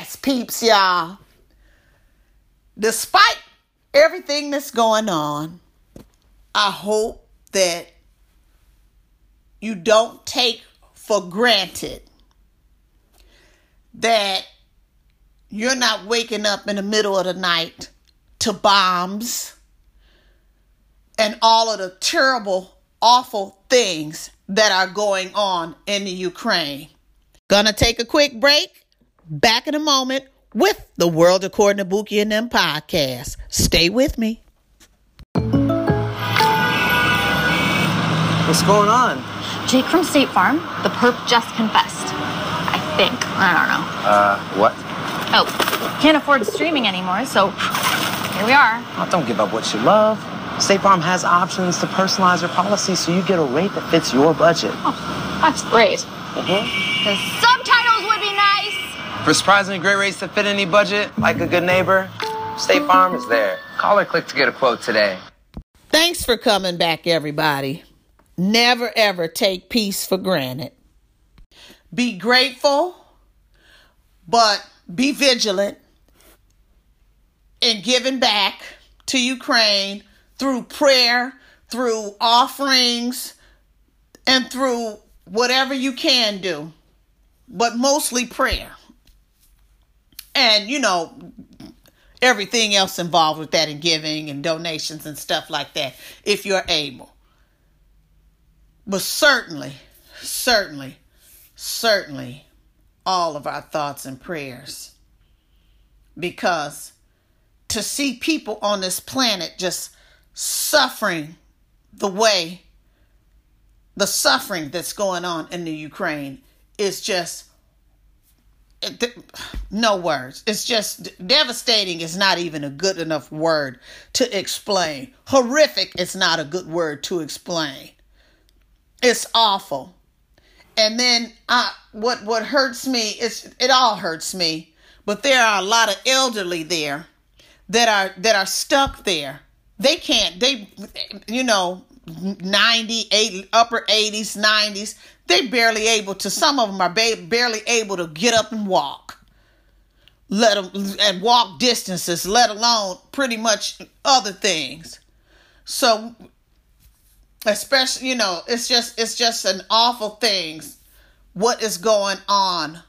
podcast peeps, y'all. Despite everything that's going on, I hope that you don't take for granted that you're not waking up in the middle of the night to bombs and all of the terrible, awful things that are going on in the Ukraine. Gonna take a quick break. Back in a moment with the World According to Buki and them podcast. Stay with me. What's going on? Jake from State Farm, the perp just confessed. I think. I don't know. Uh, what? Oh, can't afford streaming anymore, so here we are. Oh, don't give up what you love. State Farm has options to personalize your policy so you get a rate that fits your budget. Oh, that's great. Mm-hmm. The subtitles would be nice. For surprisingly great rates to fit any budget, like a good neighbor, State Farm is there. Call or click to get a quote today. Thanks for coming back, everybody. Never ever take peace for granted. Be grateful, but be vigilant in giving back to Ukraine through prayer, through offerings, and through whatever you can do, but mostly prayer. And, you know, everything else involved with that and giving and donations and stuff like that, if you're able. But certainly, certainly, certainly, all of our thoughts and prayers. Because to see people on this planet just suffering the way the suffering that's going on in the Ukraine is just no words. It's just devastating is not even a good enough word to explain. Horrific is not a good word to explain. It's awful. And then I what what hurts me is it all hurts me, but there are a lot of elderly there that are that are stuck there. They can't they you know 90 80, upper 80s 90s they barely able to some of them are ba- barely able to get up and walk. Let them and walk distances let alone pretty much other things. So especially you know it's just it's just an awful things. What is going on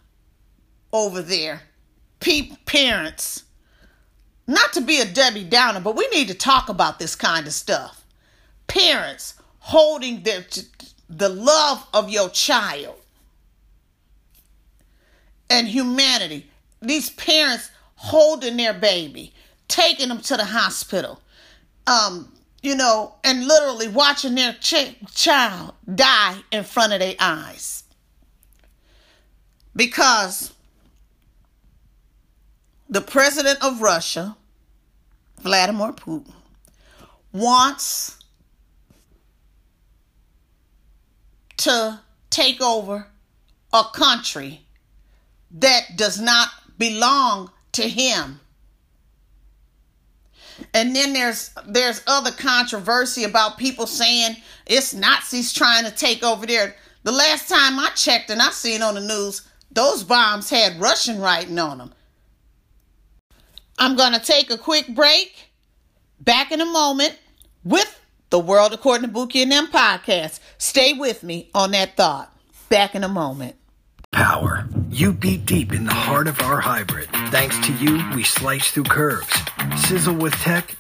over there? Pe- parents. Not to be a debbie downer but we need to talk about this kind of stuff parents holding their the love of your child and humanity. These parents holding their baby taking them to the hospital um you know and literally watching their ch- child die in front of their eyes. Because the president of Russia Vladimir Putin wants to take over a country that does not belong to him. And then there's there's other controversy about people saying it's Nazis trying to take over there. The last time I checked and I seen on the news, those bombs had Russian writing on them. I'm going to take a quick break. Back in a moment with the World According to Buki and them podcast. Stay with me on that thought. Back in a moment. Power. You beat deep in the heart of our hybrid. Thanks to you, we slice through curves, sizzle with tech,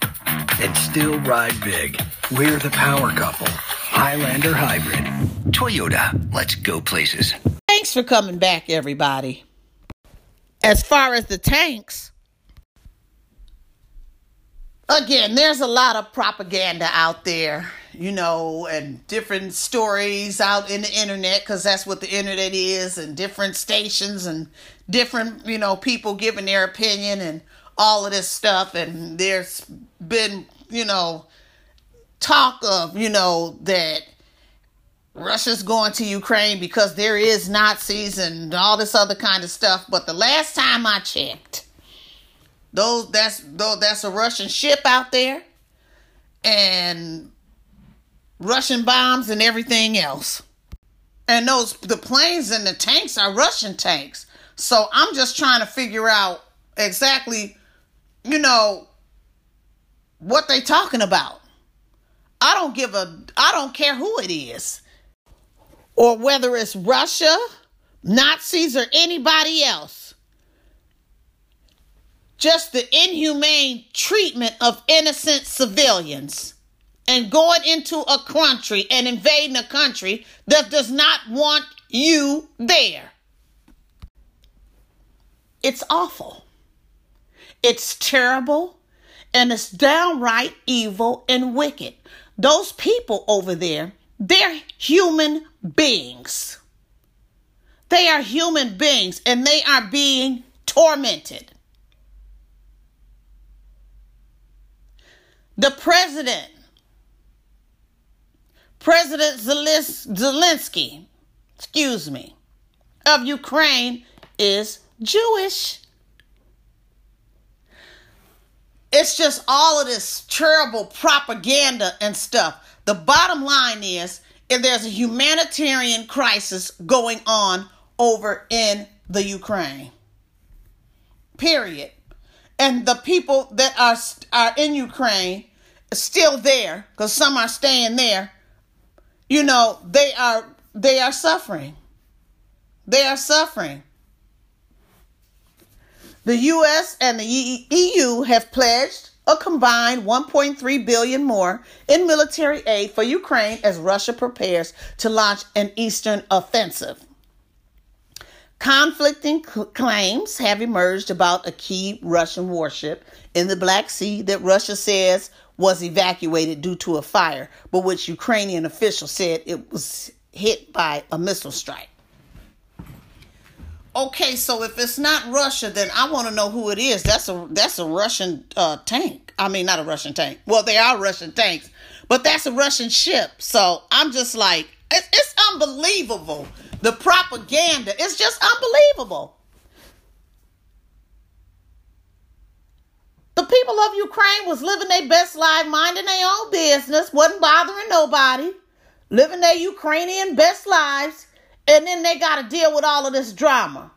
and still ride big. We're the power couple. Highlander Hybrid. Toyota. Let's go places. Thanks for coming back, everybody. As far as the tanks, again, there's a lot of propaganda out there, you know, and different stories out in the internet because that's what the internet is, and different stations and different, you know, people giving their opinion and all of this stuff. And there's been, you know, talk of, you know, that Russia's going to Ukraine because there is Nazis and all this other kind of stuff. But the last time I checked, those that's those that's a Russian ship out there, and Russian bombs and everything else. And those the planes and the tanks are Russian tanks. So I'm just trying to figure out exactly, you know, what they talking about. I don't give a I don't care who it is. Or whether it's Russia, Nazis or anybody else. Just the inhumane treatment of innocent civilians and going into a country and invading a country that does not want you there. It's awful. It's terrible and it's downright evil and wicked. Those people over there, they're human beings. They are human beings and they are being tormented. The president, President Zelensky, excuse me, of Ukraine is Jewish. It's just all of this terrible propaganda and stuff. The bottom line is if there's a humanitarian crisis going on over in the Ukraine. Period. And the people that are are in Ukraine still there because some are staying there. You know, they are they are suffering. They are suffering. The US and the EU have pledged a combined 1.3 billion more in military aid for Ukraine as Russia prepares to launch an eastern offensive. Conflicting claims have emerged about a key Russian warship in the Black Sea that Russia says was evacuated due to a fire, but which Ukrainian officials said it was hit by a missile strike. Okay, so if it's not Russia, then I want to know who it is. That's a that's a Russian uh, tank. I mean, not a Russian tank. Well, they are Russian tanks, but that's a Russian ship. So I'm just like, it's, it's unbelievable. The propaganda is just unbelievable. The people of Ukraine was living their best life, minding their own business, wasn't bothering nobody, living their Ukrainian best lives and then they got to deal with all of this drama.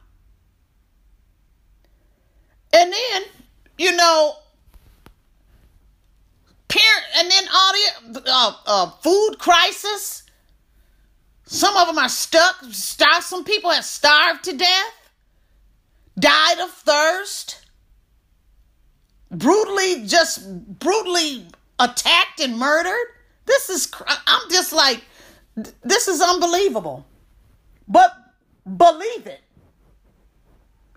And then, you know, parent, and then all the uh, uh, food crisis. Some of them are stuck. Starved. Some people have starved to death, died of thirst, brutally, just brutally attacked and murdered. This is, I'm just like, this is unbelievable. But believe it.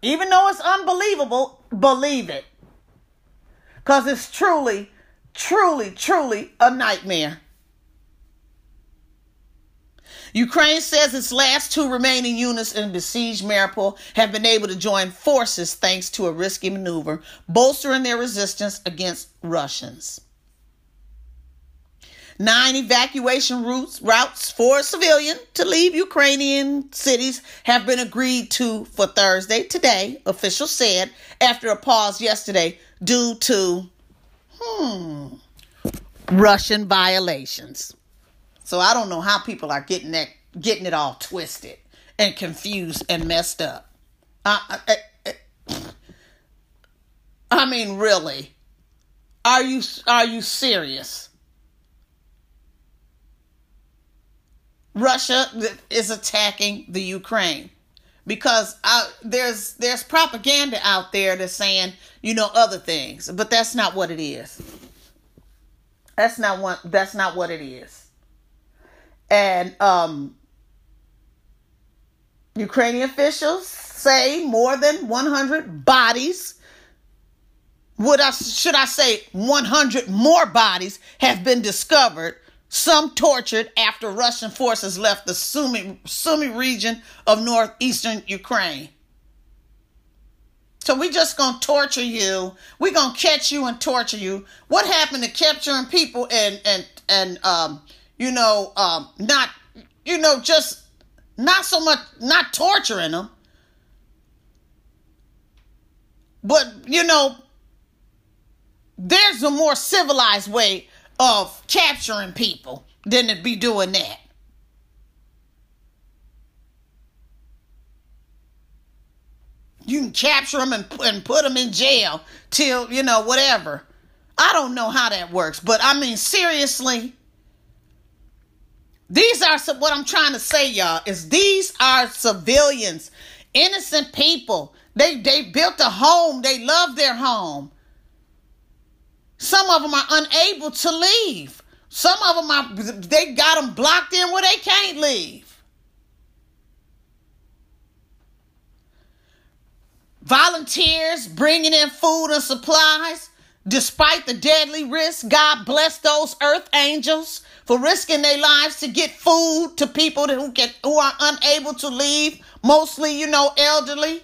Even though it's unbelievable, believe it. Because it's truly, truly, truly a nightmare. Ukraine says its last two remaining units in besieged Mariupol have been able to join forces thanks to a risky maneuver, bolstering their resistance against Russians. Nine evacuation routes routes for civilian to leave Ukrainian cities have been agreed to for Thursday today, officials said, after a pause yesterday due to hmm Russian violations. So I don't know how people are getting that getting it all twisted and confused and messed up. I, I, I mean, really, are you are you serious? Russia is attacking the Ukraine because I, there's there's propaganda out there that's saying you know other things, but that's not what it is. That's not what that's not what it is. And um, Ukrainian officials say more than 100 bodies. Would I should I say 100 more bodies have been discovered some tortured after Russian forces left the Sumy, Sumy region of northeastern Ukraine. So we just gonna torture you. we gonna catch you and torture you. What happened to capturing people and and and um you know um not you know just not so much not torturing them, but you know there's a more civilized way of capturing people than to be doing that. You can capture them and, and put them in jail till, you know, whatever. I don't know how that works, but I mean, seriously, these are what I'm trying to say, y'all, is these are civilians, innocent people. They they built a home, they love their home. Some of them are unable to leave. Some of them are they got them blocked in where they can't leave. Volunteers bringing in food and supplies despite the deadly risk. God bless those earth angels for risking their lives to get food to people who get who are unable to leave, mostly, you know, elderly.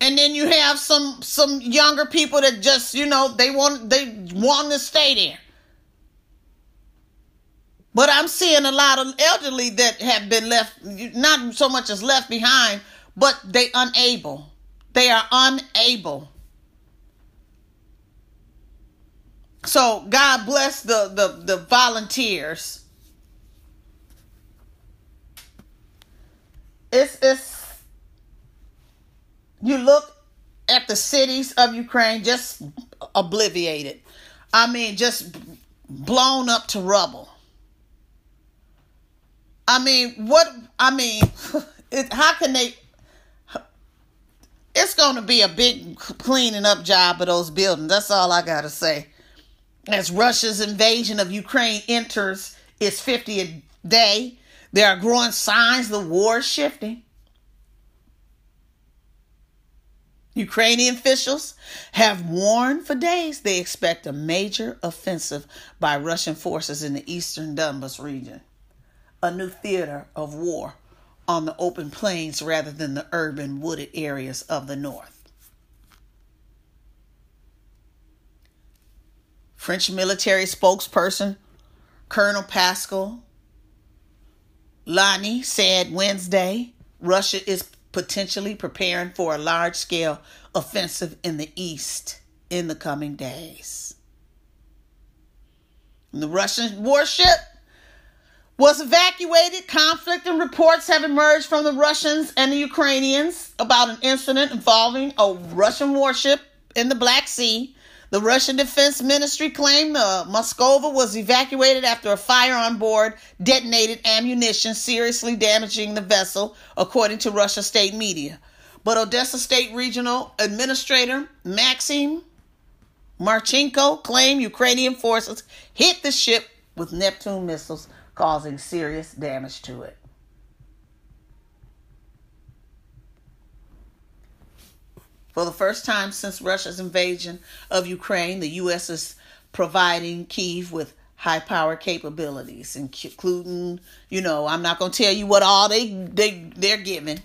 And then you have some some younger people that just, you know, they want they want to stay there. But I'm seeing a lot of elderly that have been left not so much as left behind, but they unable. They are unable. So God bless the the, the volunteers. It's it's you look at the cities of Ukraine just obliviated. I mean, just blown up to rubble. I mean, what? I mean, it, how can they? It's going to be a big cleaning up job of those buildings. That's all I got to say. As Russia's invasion of Ukraine enters its 50th day, there are growing signs the war is shifting. Ukrainian officials have warned for days they expect a major offensive by Russian forces in the eastern Donbas region, a new theater of war on the open plains rather than the urban wooded areas of the north. French military spokesperson Colonel Pascal Lani said Wednesday Russia is potentially preparing for a large scale offensive in the east in the coming days. The Russian warship was evacuated. Conflicting reports have emerged from the Russians and the Ukrainians about an incident involving a Russian warship in the Black Sea the Russian Defense Ministry claimed uh, the Moskva was evacuated after a fire on board detonated ammunition, seriously damaging the vessel, according to Russia state media. But Odessa State Regional Administrator Maxim Marchenko claimed Ukrainian forces hit the ship with Neptune missiles, causing serious damage to it. For the first time since Russia's invasion of Ukraine, the U.S. is providing Kiev with high power capabilities, including, you know, I'm not going to tell you what all they, they, they're giving,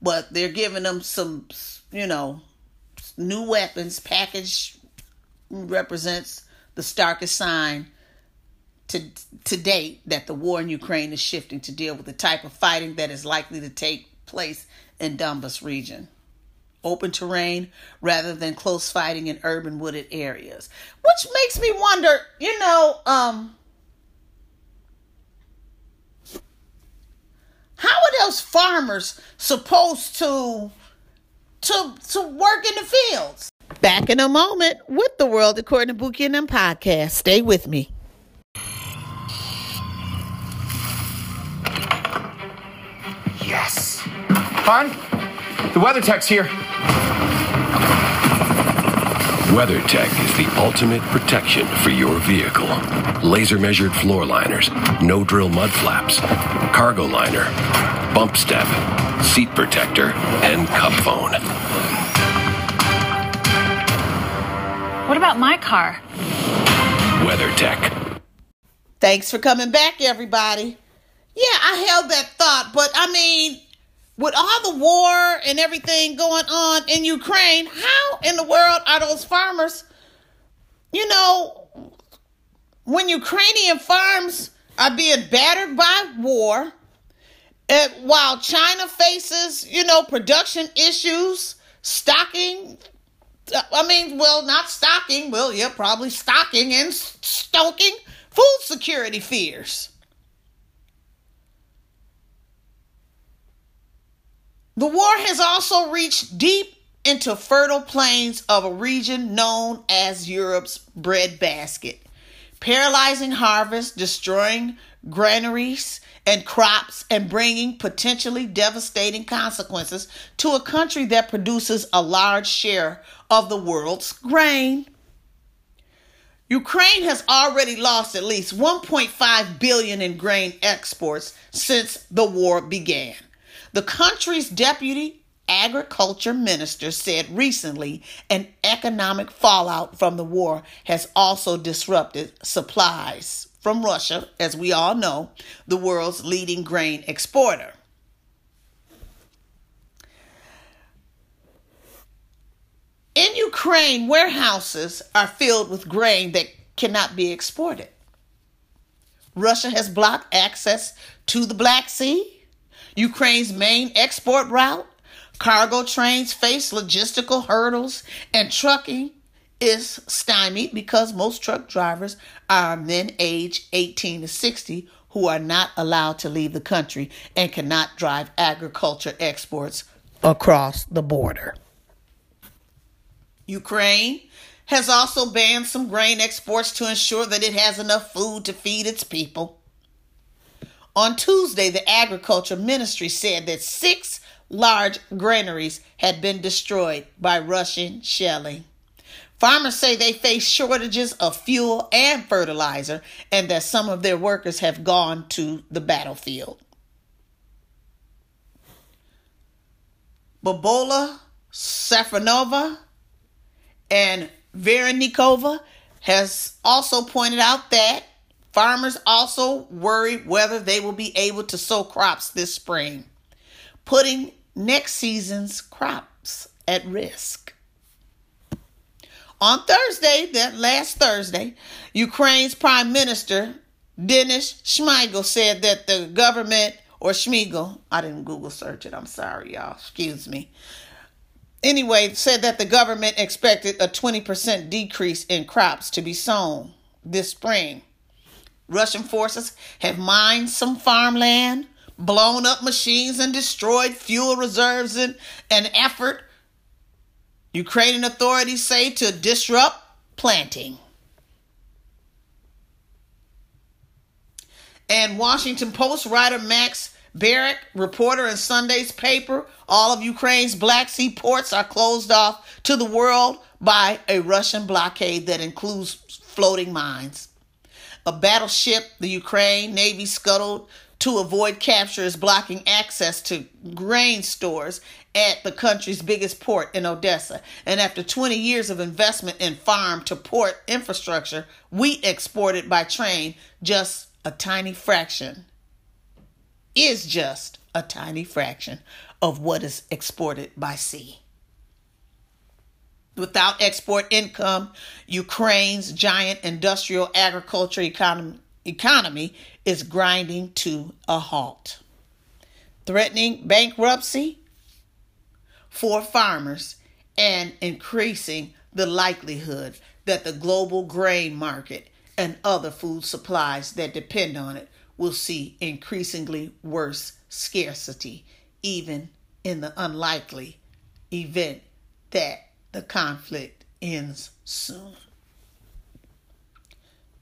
but they're giving them some, you know, new weapons. Package represents the starkest sign to, to date that the war in Ukraine is shifting to deal with the type of fighting that is likely to take place in Donbas region open terrain rather than close fighting in urban wooded areas. Which makes me wonder, you know, um, how are those farmers supposed to to to work in the fields? Back in a moment with the world according to Buki and them podcast. Stay with me. Fun? The WeatherTech's here. WeatherTech is the ultimate protection for your vehicle. Laser measured floor liners, no drill mud flaps, cargo liner, bump step, seat protector, and cup phone. What about my car? WeatherTech. Thanks for coming back, everybody. Yeah, I held that thought, but I mean, with all the war and everything going on in Ukraine, how in the world are those farmers, you know, when Ukrainian farms are being battered by war, and while China faces, you know, production issues, stocking I mean, well, not stocking. Well, yeah, probably stocking and stoking food security fears. The war has also reached deep into fertile plains of a region known as Europe's breadbasket, paralyzing harvests, destroying granaries and crops, and bringing potentially devastating consequences to a country that produces a large share of the world's grain. Ukraine has already lost at least 1.5 billion in grain exports since the war began. The country's deputy agriculture minister said recently an economic fallout from the war has also disrupted supplies from Russia, as we all know, the world's leading grain exporter. In Ukraine, warehouses are filled with grain that cannot be exported. Russia has blocked access to the Black Sea, Ukraine's main export route, Cargo trains face logistical hurdles, and trucking is stymied because most truck drivers are men aged 18 to 60 who are not allowed to leave the country and cannot drive agriculture exports across the border. Ukraine has also banned some grain exports to ensure that it has enough food to feed its people. On Tuesday, the Agriculture Ministry said that six large granaries had been destroyed by Russian shelling. Farmers say they face shortages of fuel and fertilizer and that some of their workers have gone to the battlefield. Bobola Safronova and Veronikova has also pointed out that farmers also worry whether they will be able to sow crops this spring, putting next season's crops at risk. On Thursday, that last Thursday, Ukraine's Prime Minister Denis Shmyhal said that the government, or Schmiegel, I didn't Google search it, I'm sorry, y'all, excuse me. Anyway, said that the government expected a 20% decrease in crops to be sown this spring. Russian forces have mined some farmland, blown up machines and destroyed fuel reserves in an effort, Ukrainian authorities say, to disrupt planting. And Washington Post writer Max Bearak, reporter in Sunday's paper, all of Ukraine's Black Sea ports are closed off to the world by a Russian blockade that includes floating mines. A battleship, the Ukraine Navy scuttled to avoid capture is blocking access to grain stores at the country's biggest port in Odessa. And after 20 years of investment in farm to port infrastructure, wheat exported by train, just a tiny fraction, is just a tiny fraction of what is exported by sea. Without export income, Ukraine's giant industrial agriculture economy economy is grinding to a halt, threatening bankruptcy for farmers and increasing the likelihood that the global grain market and other food supplies that depend on it will see increasingly worse scarcity, even in the unlikely event that the conflict ends soon.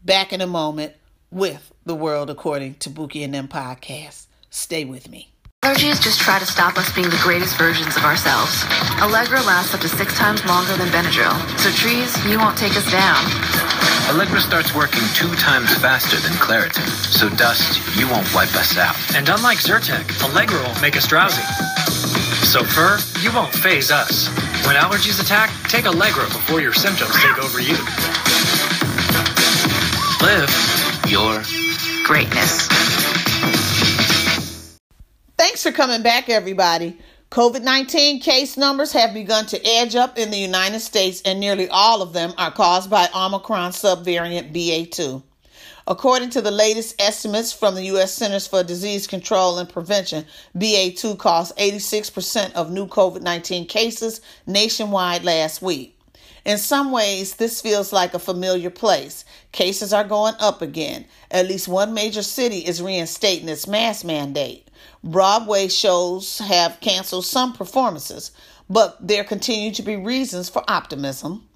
Back in a moment with the world according to Buki and them podcast. Stay with me. Allergies just try to stop us being the greatest versions of ourselves. Allegra lasts up to six times longer than Benadryl, so trees, you won't take us down. Allegra starts working two times faster than Claritin, so dust, you won't wipe us out. And unlike Zyrtec, Allegra won't make us drowsy. So fur, you won't phase us. When allergies attack, take Allegra before your symptoms take over you. Live your greatness. Thanks for coming back, everybody. COVID 19 case numbers have begun to edge up in the United States, and nearly all of them are caused by Omicron subvariant BA2. According to the latest estimates from the U.S. Centers for Disease Control and Prevention, BA2 caused 86% of new COVID 19 cases nationwide last week. In some ways, this feels like a familiar place. Cases are going up again. At least one major city is reinstating its mask mandate. Broadway shows have canceled some performances, but there continue to be reasons for optimism.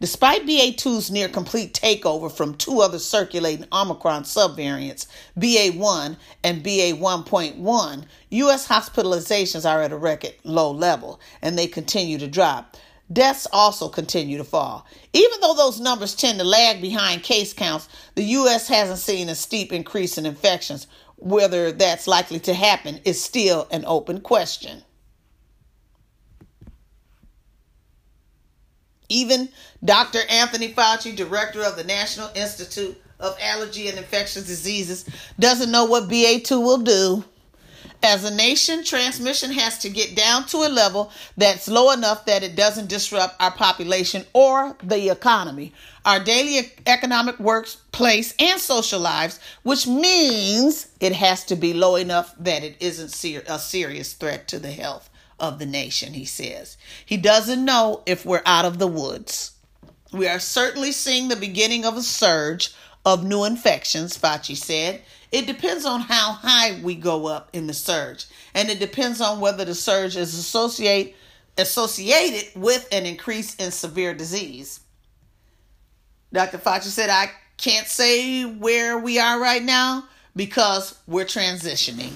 Despite BA2's near complete takeover from two other circulating Omicron subvariants, BA1 and BA1.1, U.S. hospitalizations are at a record low level and they continue to drop. Deaths also continue to fall. Even though those numbers tend to lag behind case counts, the U.S. hasn't seen a steep increase in infections. Whether that's likely to happen is still an open question. Even Dr. Anthony Fauci, director of the National Institute of Allergy and Infectious Diseases, doesn't know what BA2 will do. As a nation, transmission has to get down to a level that's low enough that it doesn't disrupt our population or the economy, our daily economic workplace, and social lives, which means it has to be low enough that it isn't a serious threat to the health of the nation, he says. He doesn't know if we're out of the woods. We are certainly seeing the beginning of a surge of new infections, Fauci said. It depends on how high we go up in the surge, and it depends on whether the surge is associate, associated with an increase in severe disease. Dr. Fauci said, I can't say where we are right now because we're transitioning.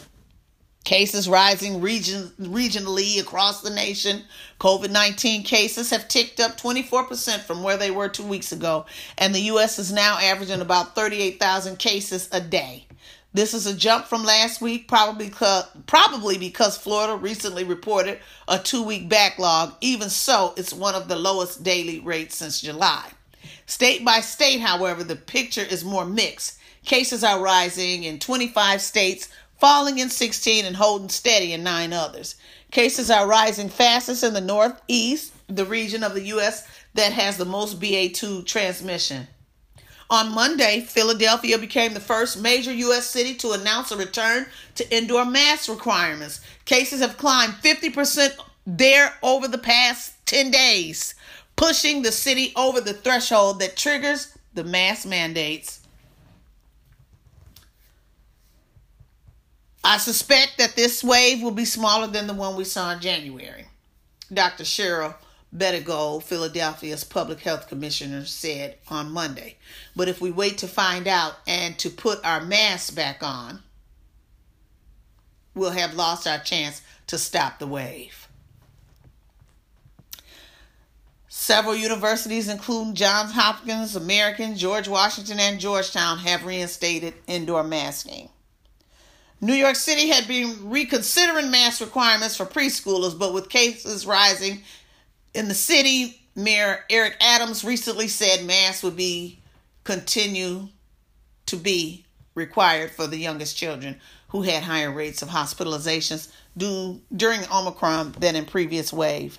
Cases rising region, regionally across the nation. COVID 19 cases have ticked up 24% from where they were two weeks ago, and the U.S. is now averaging about 38,000 cases a day. This is a jump from last week, probably probably because Florida recently reported a two week backlog. Even so, it's one of the lowest daily rates since July. State by state, however, the picture is more mixed. Cases are rising in 25 states, falling in 16 and holding steady in nine others. Cases are rising fastest in the Northeast, the region of the U.S. that has the most BA2 transmission. On Monday, Philadelphia became the first major U.S. city to announce a return to indoor mask requirements. Cases have climbed 50% there over the past 10 days, pushing the city over the threshold that triggers the mask mandates. I suspect that this wave will be smaller than the one we saw in January. Dr. Cheryl Bettigole, Philadelphia's public health commissioner, said on Monday. But if we wait to find out and to put our masks back on, we'll have lost our chance to stop the wave. Several universities, including Johns Hopkins, American, George Washington, and Georgetown, have reinstated indoor masking. New York City had been reconsidering mask requirements for preschoolers, but with cases rising in the city, Mayor Eric Adams recently said masks would be continue to be required for the youngest children who had higher rates of hospitalizations due during Omicron than in previous wave.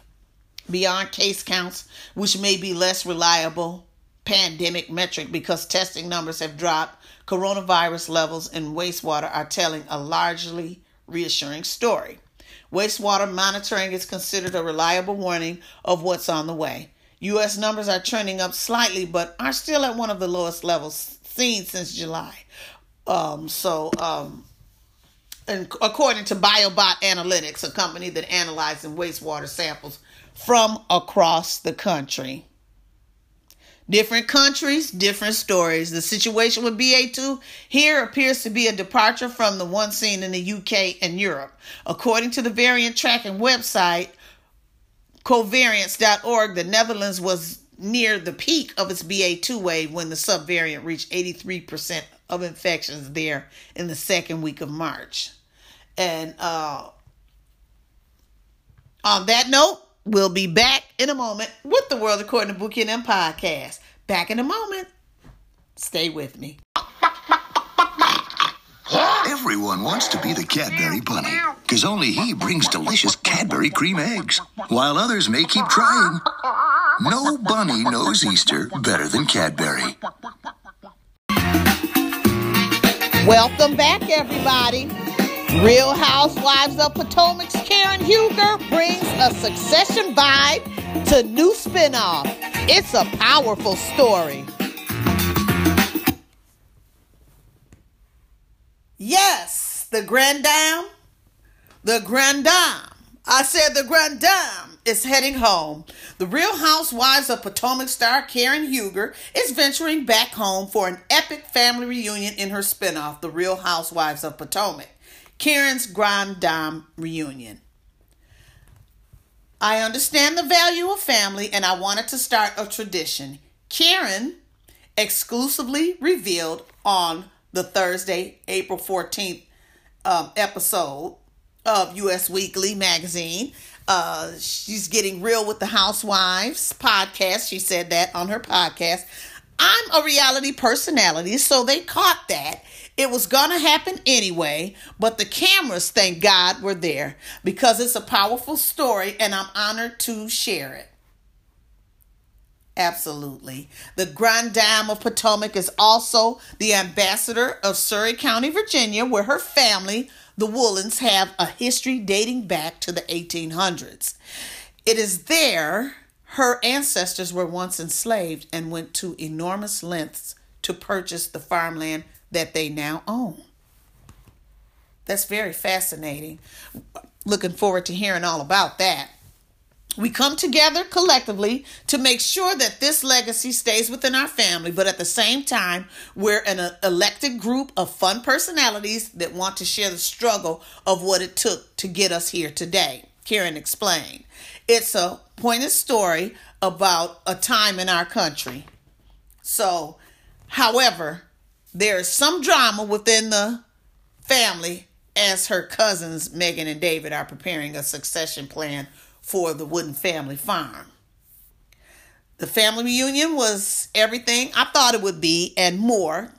Beyond case counts, which may be less reliable pandemic metric because testing numbers have dropped coronavirus levels in wastewater are telling a largely reassuring story. Wastewater monitoring is considered a reliable warning of what's on the way. U.S. numbers are trending up slightly, but are still at one of the lowest levels seen since July. Um, so, um, and according to BioBot Analytics, a company that analyzes wastewater samples from across the country. Different countries, different stories. The situation with BA2 here appears to be a departure from the one seen in the UK and Europe. According to the variant tracking website, covariants.org, the Netherlands was near the peak of its BA2 wave when the subvariant reached 83% of infections there in the second week of March. And uh, on that note, We'll be back in a moment with the World According to Bookie and podcast. Back in a moment. Stay with me. Everyone wants to be the Cadbury Bunny, because only he brings delicious Cadbury cream eggs, while others may keep trying. No bunny knows Easter better than Cadbury. Welcome back, everybody. Real Housewives of Potomac's Karen Huger brings a succession vibe to new spinoff. It's a powerful story. Yes, the Grand Dame, the Grand Dame. I said the Grand Dame is heading home. The Real Housewives of Potomac star Karen Huger is venturing back home for an epic family reunion in her spinoff, The Real Housewives of Potomac. Karen's Grand Dame reunion. I understand the value of family and I wanted to start a tradition. Karen exclusively revealed on the Thursday, April 14th um, episode of US Weekly magazine. Uh, she's getting real with the Housewives podcast. She said that on her podcast. I'm a reality personality, so they caught that. It was going to happen anyway, but the cameras, thank God, were there because it's a powerful story and I'm honored to share it. Absolutely. The Grand Dame of Potomac is also the ambassador of Surry County, Virginia, where her family, the Woodens, have a history dating back to the 1800s. It is there her ancestors were once enslaved and went to enormous lengths to purchase the farmland that they now own. That's very fascinating. Looking forward to hearing all about that. We come together collectively to make sure that this legacy stays within our family, but at the same time, we're an uh, elected group of fun personalities that want to share the struggle of what it took to get us here today. Karen explained. It's a pointed story about a time in our country. So, however, there is some drama within the family as her cousins, Megan and David, are preparing a succession plan for the Wooden family farm. The family reunion was everything I thought it would be and more,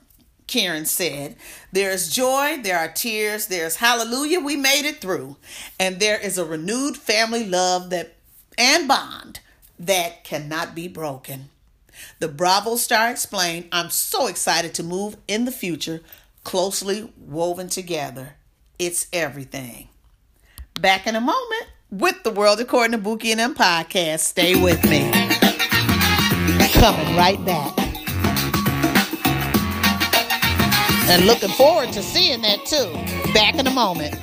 Karen said. There's joy, there are tears, there's hallelujah, we made it through. And there is a renewed family love that and bond that cannot be broken. The Bravo star explained, I'm so excited to move in the future, closely woven together. It's everything. Back in a moment with the World According to Bookie and them podcast. Stay with me. Coming right back. And looking forward to seeing that too. Back in a moment.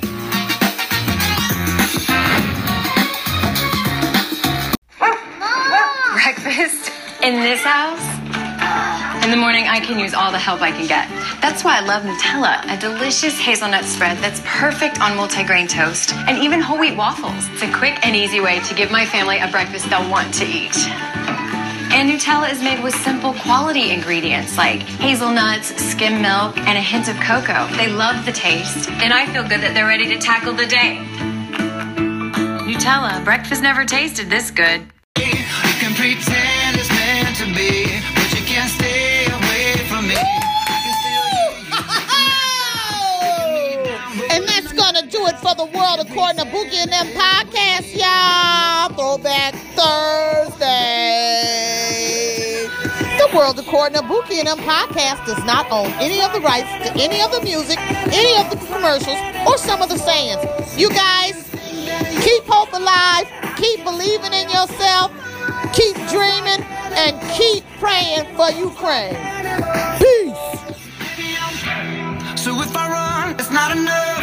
Breakfast in this house? In the morning, I can use all the help I can get. That's why I love Nutella, a delicious hazelnut spread that's perfect on multigrain toast and even whole wheat waffles. It's a quick and easy way to give my family a breakfast they'll want to eat. And Nutella is made with simple quality ingredients like hazelnuts, skim milk, and a hint of cocoa. They love the taste, and I feel good that they're ready to tackle the day. Nutella, breakfast never tasted this good. For the world according to Boogie and them podcast, y'all. Throwback Thursday. The world according to Boogie and them podcast does not own any of the rights to any of the music, any of the commercials, or some of the sayings. You guys, keep hope alive, keep believing in yourself, keep dreaming, and keep praying for Ukraine. Peace. So if I run, it's not enough.